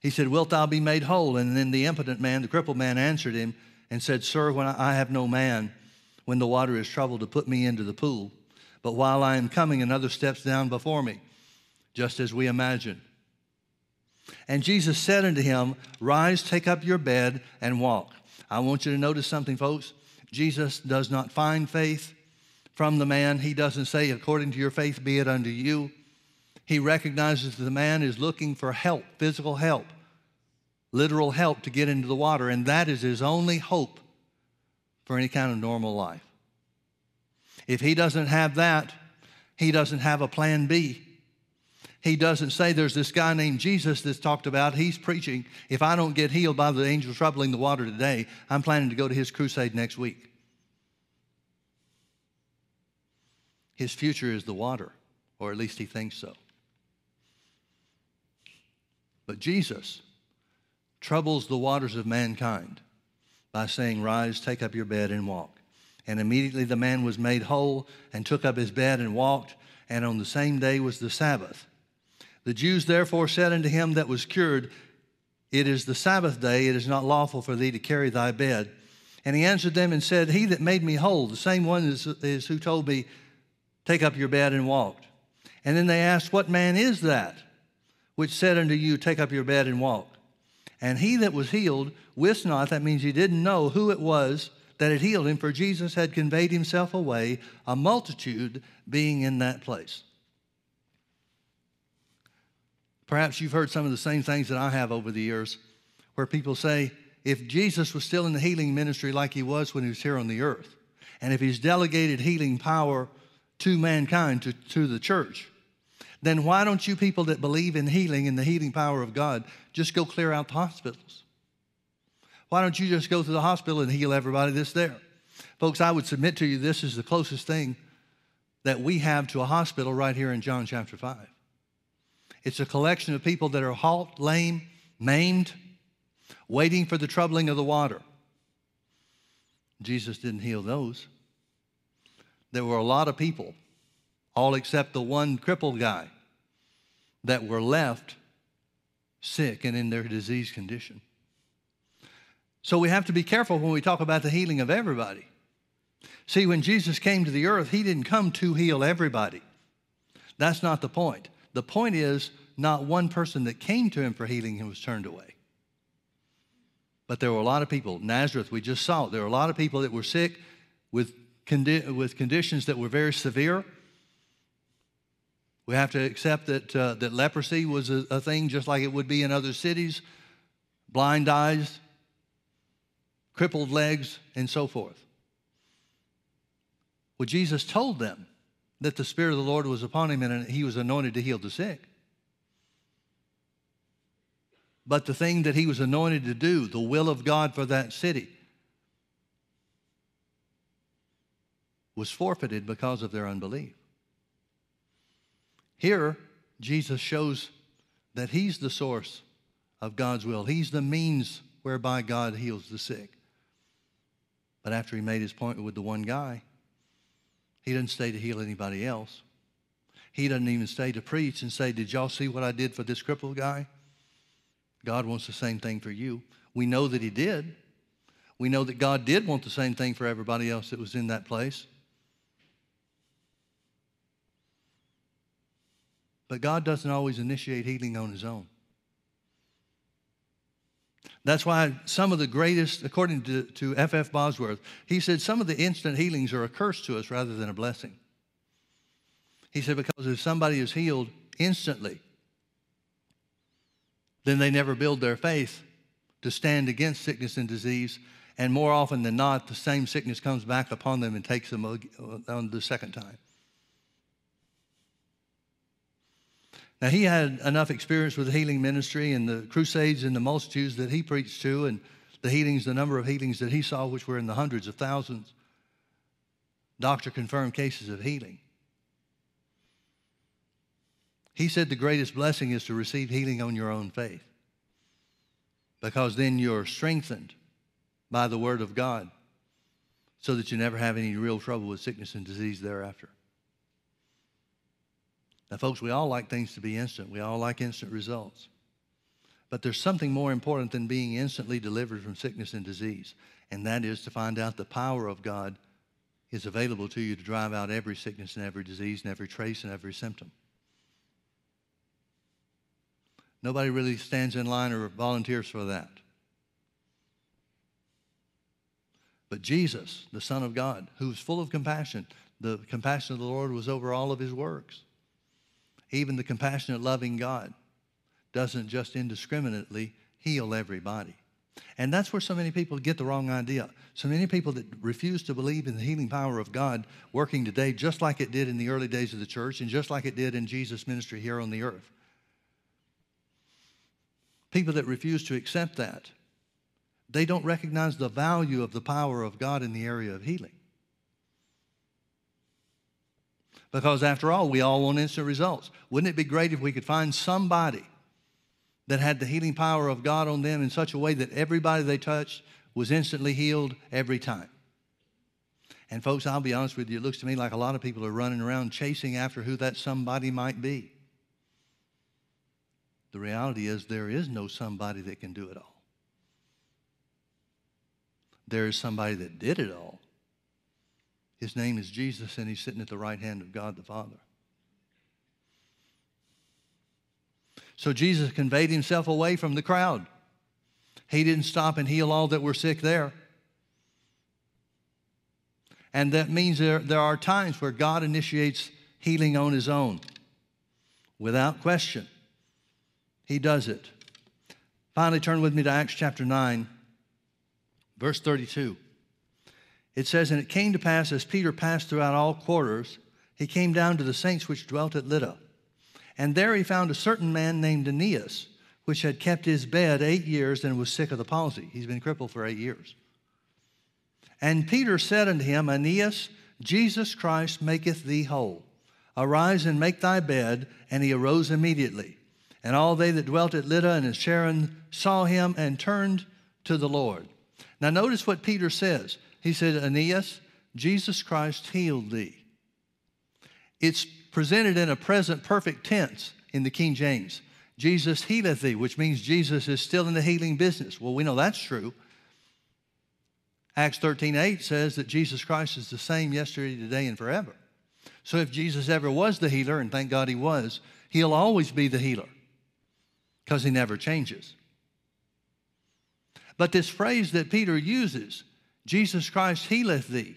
He said, Wilt thou be made whole? And then the impotent man, the crippled man, answered him and said, Sir, when I have no man, when the water is troubled, to put me into the pool, but while I am coming, another steps down before me, just as we imagine. And Jesus said unto him, Rise, take up your bed, and walk. I want you to notice something, folks. Jesus does not find faith from the man. He doesn't say, According to your faith, be it unto you. He recognizes the man is looking for help, physical help, literal help to get into the water, and that is his only hope for any kind of normal life. If he doesn't have that, he doesn't have a plan B. He doesn't say there's this guy named Jesus that's talked about. He's preaching. If I don't get healed by the angel troubling the water today, I'm planning to go to his crusade next week. His future is the water, or at least he thinks so. But Jesus troubles the waters of mankind by saying, Rise, take up your bed, and walk. And immediately the man was made whole and took up his bed and walked, and on the same day was the Sabbath. The Jews therefore said unto him that was cured, It is the Sabbath day, it is not lawful for thee to carry thy bed. And he answered them and said, He that made me whole, the same one is, is who told me, Take up your bed and walked. And then they asked, What man is that which said unto you, Take up your bed and walk? And he that was healed wist not, that means he didn't know who it was that had healed him, for Jesus had conveyed himself away, a multitude being in that place. Perhaps you've heard some of the same things that I have over the years, where people say, if Jesus was still in the healing ministry like he was when he was here on the earth, and if he's delegated healing power to mankind, to, to the church, then why don't you people that believe in healing and the healing power of God just go clear out the hospitals? Why don't you just go to the hospital and heal everybody that's there? Folks, I would submit to you this is the closest thing that we have to a hospital right here in John chapter 5. It's a collection of people that are halt, lame, maimed, waiting for the troubling of the water. Jesus didn't heal those. There were a lot of people, all except the one crippled guy, that were left sick and in their disease condition. So we have to be careful when we talk about the healing of everybody. See, when Jesus came to the earth, he didn't come to heal everybody. That's not the point. The point is, not one person that came to him for healing was turned away. But there were a lot of people. Nazareth, we just saw it. There were a lot of people that were sick with, condi- with conditions that were very severe. We have to accept that, uh, that leprosy was a, a thing just like it would be in other cities blind eyes, crippled legs, and so forth. Well, Jesus told them that the Spirit of the Lord was upon him and he was anointed to heal the sick. But the thing that he was anointed to do, the will of God for that city, was forfeited because of their unbelief. Here, Jesus shows that he's the source of God's will, he's the means whereby God heals the sick. But after he made his point with the one guy, he doesn't stay to heal anybody else. He doesn't even stay to preach and say, Did y'all see what I did for this crippled guy? God wants the same thing for you. We know that he did. We know that God did want the same thing for everybody else that was in that place. But God doesn't always initiate healing on his own. That's why some of the greatest, according to, to F. F. Bosworth, he said some of the instant healings are a curse to us rather than a blessing. He said, because if somebody is healed instantly, then they never build their faith to stand against sickness and disease. And more often than not, the same sickness comes back upon them and takes them uh, on the second time. Now, he had enough experience with healing ministry and the crusades and the multitudes that he preached to, and the healings, the number of healings that he saw, which were in the hundreds of thousands. Doctor confirmed cases of healing. He said the greatest blessing is to receive healing on your own faith because then you're strengthened by the Word of God so that you never have any real trouble with sickness and disease thereafter. Now, folks, we all like things to be instant. We all like instant results. But there's something more important than being instantly delivered from sickness and disease, and that is to find out the power of God is available to you to drive out every sickness and every disease and every trace and every symptom. Nobody really stands in line or volunteers for that. But Jesus, the Son of God, who was full of compassion, the compassion of the Lord was over all of his works. Even the compassionate, loving God doesn't just indiscriminately heal everybody. And that's where so many people get the wrong idea. So many people that refuse to believe in the healing power of God working today, just like it did in the early days of the church and just like it did in Jesus' ministry here on the earth. People that refuse to accept that, they don't recognize the value of the power of God in the area of healing. Because after all, we all want instant results. Wouldn't it be great if we could find somebody that had the healing power of God on them in such a way that everybody they touched was instantly healed every time? And folks, I'll be honest with you, it looks to me like a lot of people are running around chasing after who that somebody might be. The reality is, there is no somebody that can do it all. There is somebody that did it all. His name is Jesus, and he's sitting at the right hand of God the Father. So Jesus conveyed himself away from the crowd. He didn't stop and heal all that were sick there. And that means there, there are times where God initiates healing on his own without question. He does it. Finally, turn with me to Acts chapter 9, verse 32. It says, And it came to pass as Peter passed throughout all quarters, he came down to the saints which dwelt at Lydda. And there he found a certain man named Aeneas, which had kept his bed eight years and was sick of the palsy. He's been crippled for eight years. And Peter said unto him, Aeneas, Jesus Christ maketh thee whole. Arise and make thy bed. And he arose immediately. And all they that dwelt at Lydda and at Sharon saw him and turned to the Lord. Now, notice what Peter says. He said, Aeneas, Jesus Christ healed thee. It's presented in a present perfect tense in the King James. Jesus healeth thee, which means Jesus is still in the healing business. Well, we know that's true. Acts 13 8 says that Jesus Christ is the same yesterday, today, and forever. So if Jesus ever was the healer, and thank God he was, he'll always be the healer because he never changes. But this phrase that Peter uses, Jesus Christ healeth thee,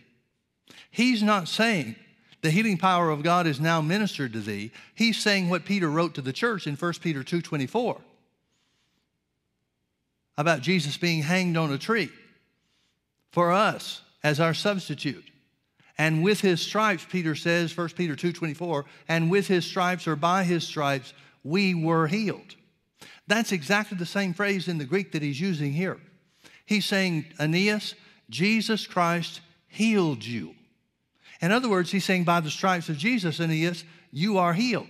he's not saying the healing power of God is now ministered to thee. He's saying what Peter wrote to the church in 1 Peter 2:24 about Jesus being hanged on a tree for us as our substitute. And with his stripes, Peter says, 1 Peter 2:24, and with his stripes or by his stripes we were healed. That's exactly the same phrase in the Greek that he's using here. He's saying, Aeneas, Jesus Christ healed you. In other words, he's saying, by the stripes of Jesus, Aeneas, you are healed.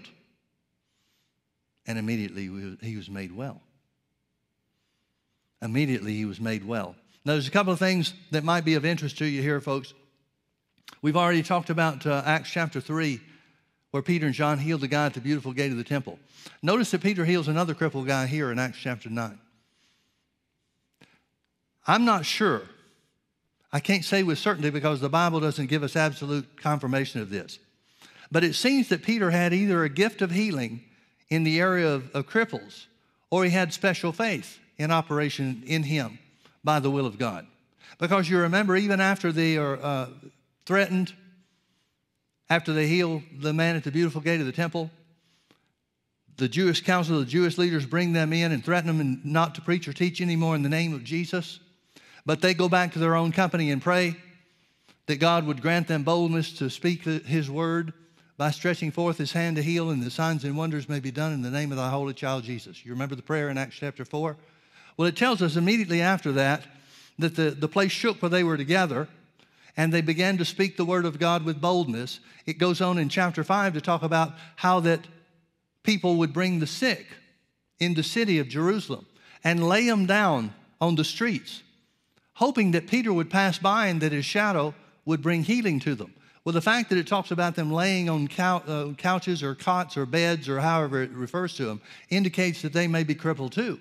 And immediately he was made well. Immediately he was made well. Now, there's a couple of things that might be of interest to you here, folks. We've already talked about uh, Acts chapter 3 where Peter and John healed the guy at the beautiful gate of the temple. Notice that Peter heals another crippled guy here in Acts chapter 9. I'm not sure. I can't say with certainty because the Bible doesn't give us absolute confirmation of this. But it seems that Peter had either a gift of healing in the area of, of cripples or he had special faith in operation in him by the will of God. Because you remember, even after they are uh, threatened after they heal the man at the beautiful gate of the temple, the Jewish council, the Jewish leaders bring them in and threaten them not to preach or teach anymore in the name of Jesus. But they go back to their own company and pray that God would grant them boldness to speak his word by stretching forth his hand to heal, and the signs and wonders may be done in the name of thy holy child Jesus. You remember the prayer in Acts chapter 4? Well, it tells us immediately after that that the, the place shook where they were together and they began to speak the word of God with boldness. It goes on in chapter 5 to talk about how that people would bring the sick in the city of Jerusalem and lay them down on the streets, hoping that Peter would pass by and that his shadow would bring healing to them. Well, the fact that it talks about them laying on uh, couches or cots or beds or however it refers to them indicates that they may be crippled too.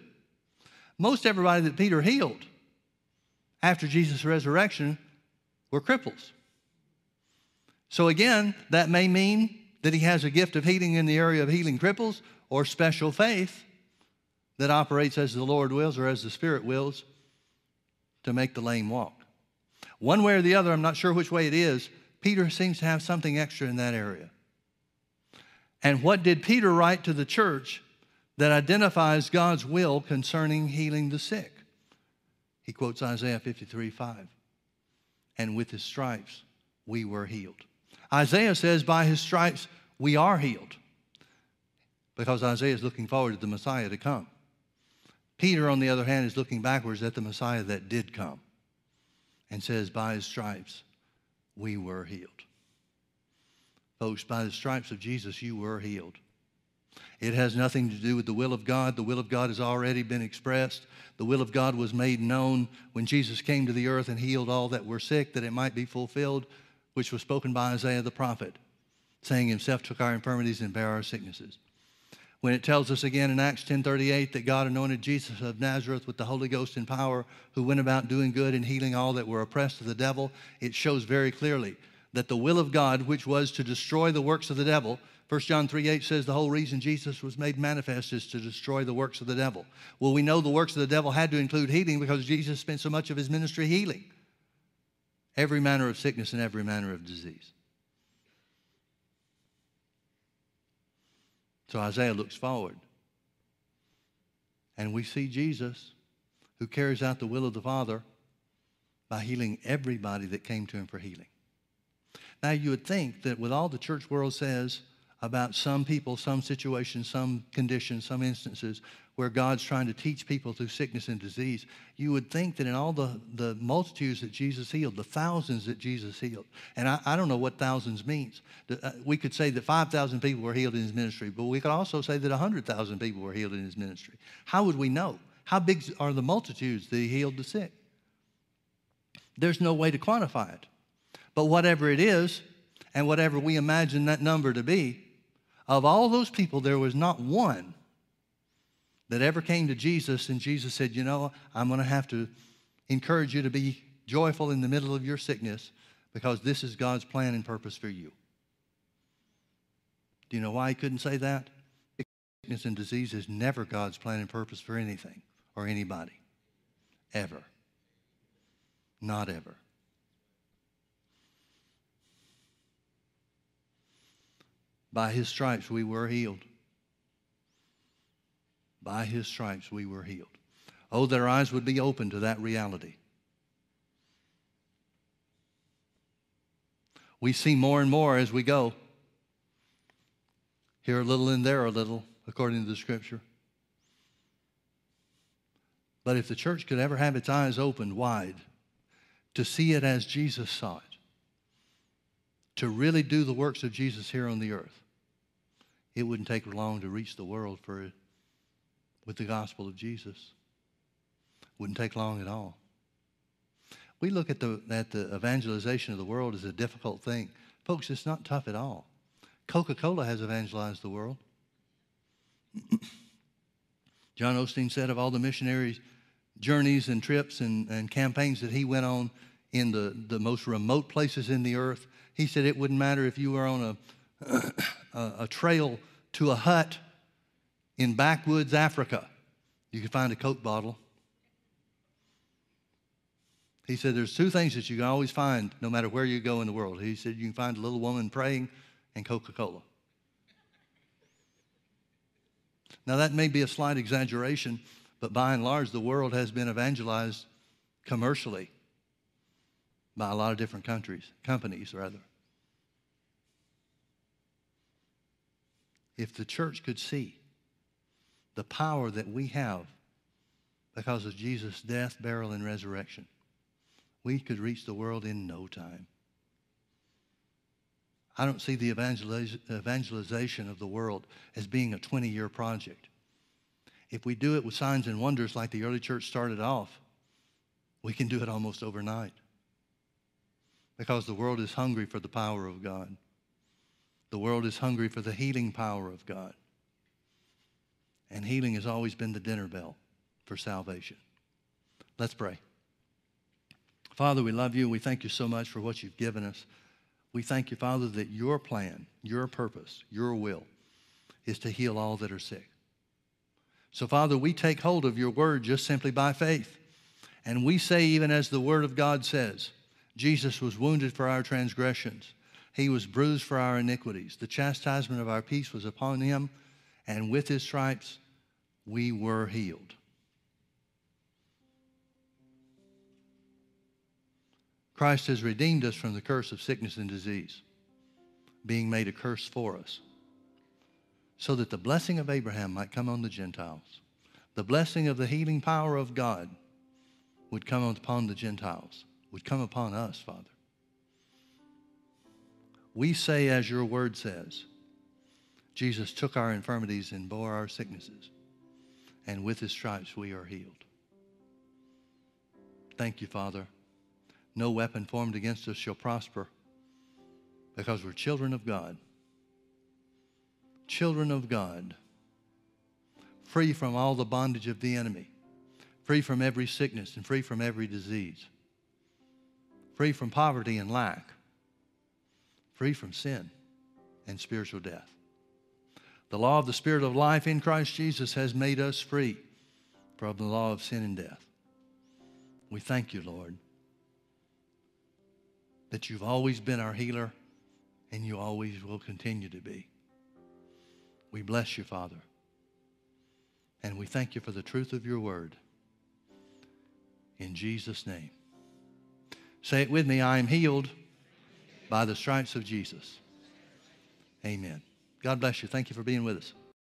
Most everybody that Peter healed after Jesus' resurrection were cripples. So, again, that may mean that he has a gift of healing in the area of healing cripples or special faith that operates as the Lord wills or as the Spirit wills to make the lame walk. One way or the other, I'm not sure which way it is, Peter seems to have something extra in that area. And what did Peter write to the church that identifies God's will concerning healing the sick? He quotes Isaiah 53 5. And with his stripes we were healed. Isaiah says, by his stripes we are healed. Because Isaiah is looking forward to the Messiah to come. Peter, on the other hand, is looking backwards at the Messiah that did come and says, By his stripes we were healed. Folks, by the stripes of Jesus, you were healed. It has nothing to do with the will of God. The will of God has already been expressed. The will of God was made known when Jesus came to the earth and healed all that were sick, that it might be fulfilled, which was spoken by Isaiah the prophet, saying, Himself took our infirmities and bare our sicknesses when it tells us again in Acts 10:38 that God anointed Jesus of Nazareth with the Holy Ghost and power, who went about doing good and healing all that were oppressed of the devil, it shows very clearly that the will of God, which was to destroy the works of the devil, 1 John 3 8 says the whole reason Jesus was made manifest is to destroy the works of the devil. Well, we know the works of the devil had to include healing because Jesus spent so much of his ministry healing every manner of sickness and every manner of disease. So Isaiah looks forward. And we see Jesus who carries out the will of the Father by healing everybody that came to him for healing. Now, you would think that with all the church world says about some people, some situations, some conditions, some instances where God's trying to teach people through sickness and disease, you would think that in all the, the multitudes that Jesus healed, the thousands that Jesus healed, and I, I don't know what thousands means. Uh, we could say that 5,000 people were healed in his ministry, but we could also say that 100,000 people were healed in his ministry. How would we know? How big are the multitudes that he healed the sick? There's no way to quantify it. But whatever it is, and whatever we imagine that number to be, of all those people, there was not one that ever came to Jesus and Jesus said, You know, I'm going to have to encourage you to be joyful in the middle of your sickness because this is God's plan and purpose for you. Do you know why he couldn't say that? Sickness and disease is never God's plan and purpose for anything or anybody. Ever. Not ever. By his stripes we were healed. By his stripes we were healed. Oh, that our eyes would be open to that reality. We see more and more as we go. Here a little and there a little, according to the scripture. But if the church could ever have its eyes opened wide to see it as Jesus saw it, to really do the works of Jesus here on the earth, it wouldn't take long to reach the world for with the gospel of Jesus. Wouldn't take long at all. We look at the, at the evangelization of the world as a difficult thing. Folks, it's not tough at all. Coca Cola has evangelized the world. John Osteen said of all the missionaries' journeys and trips and, and campaigns that he went on in the, the most remote places in the earth, he said it wouldn't matter if you were on a, a, a trail to a hut in backwoods Africa, you can find a Coke bottle. He said, There's two things that you can always find no matter where you go in the world. He said, You can find a little woman praying and Coca Cola. Now, that may be a slight exaggeration, but by and large, the world has been evangelized commercially by a lot of different countries, companies, rather. If the church could see the power that we have because of Jesus' death, burial, and resurrection, we could reach the world in no time. I don't see the evangeliz- evangelization of the world as being a 20 year project. If we do it with signs and wonders like the early church started off, we can do it almost overnight because the world is hungry for the power of God. The world is hungry for the healing power of God. And healing has always been the dinner bell for salvation. Let's pray. Father, we love you. We thank you so much for what you've given us. We thank you, Father, that your plan, your purpose, your will is to heal all that are sick. So, Father, we take hold of your word just simply by faith. And we say, even as the word of God says, Jesus was wounded for our transgressions, he was bruised for our iniquities. The chastisement of our peace was upon him, and with his stripes we were healed. Christ has redeemed us from the curse of sickness and disease, being made a curse for us, so that the blessing of Abraham might come on the Gentiles. The blessing of the healing power of God would come upon the Gentiles, would come upon us, Father. We say, as your word says, Jesus took our infirmities and bore our sicknesses, and with his stripes we are healed. Thank you, Father no weapon formed against us shall prosper because we're children of God. Children of God, free from all the bondage of the enemy, free from every sickness and free from every disease, free from poverty and lack, free from sin and spiritual death. The law of the Spirit of life in Christ Jesus has made us free from the law of sin and death. We thank you, Lord that you've always been our healer and you always will continue to be. We bless you, Father. And we thank you for the truth of your word. In Jesus' name. Say it with me I am healed by the stripes of Jesus. Amen. God bless you. Thank you for being with us.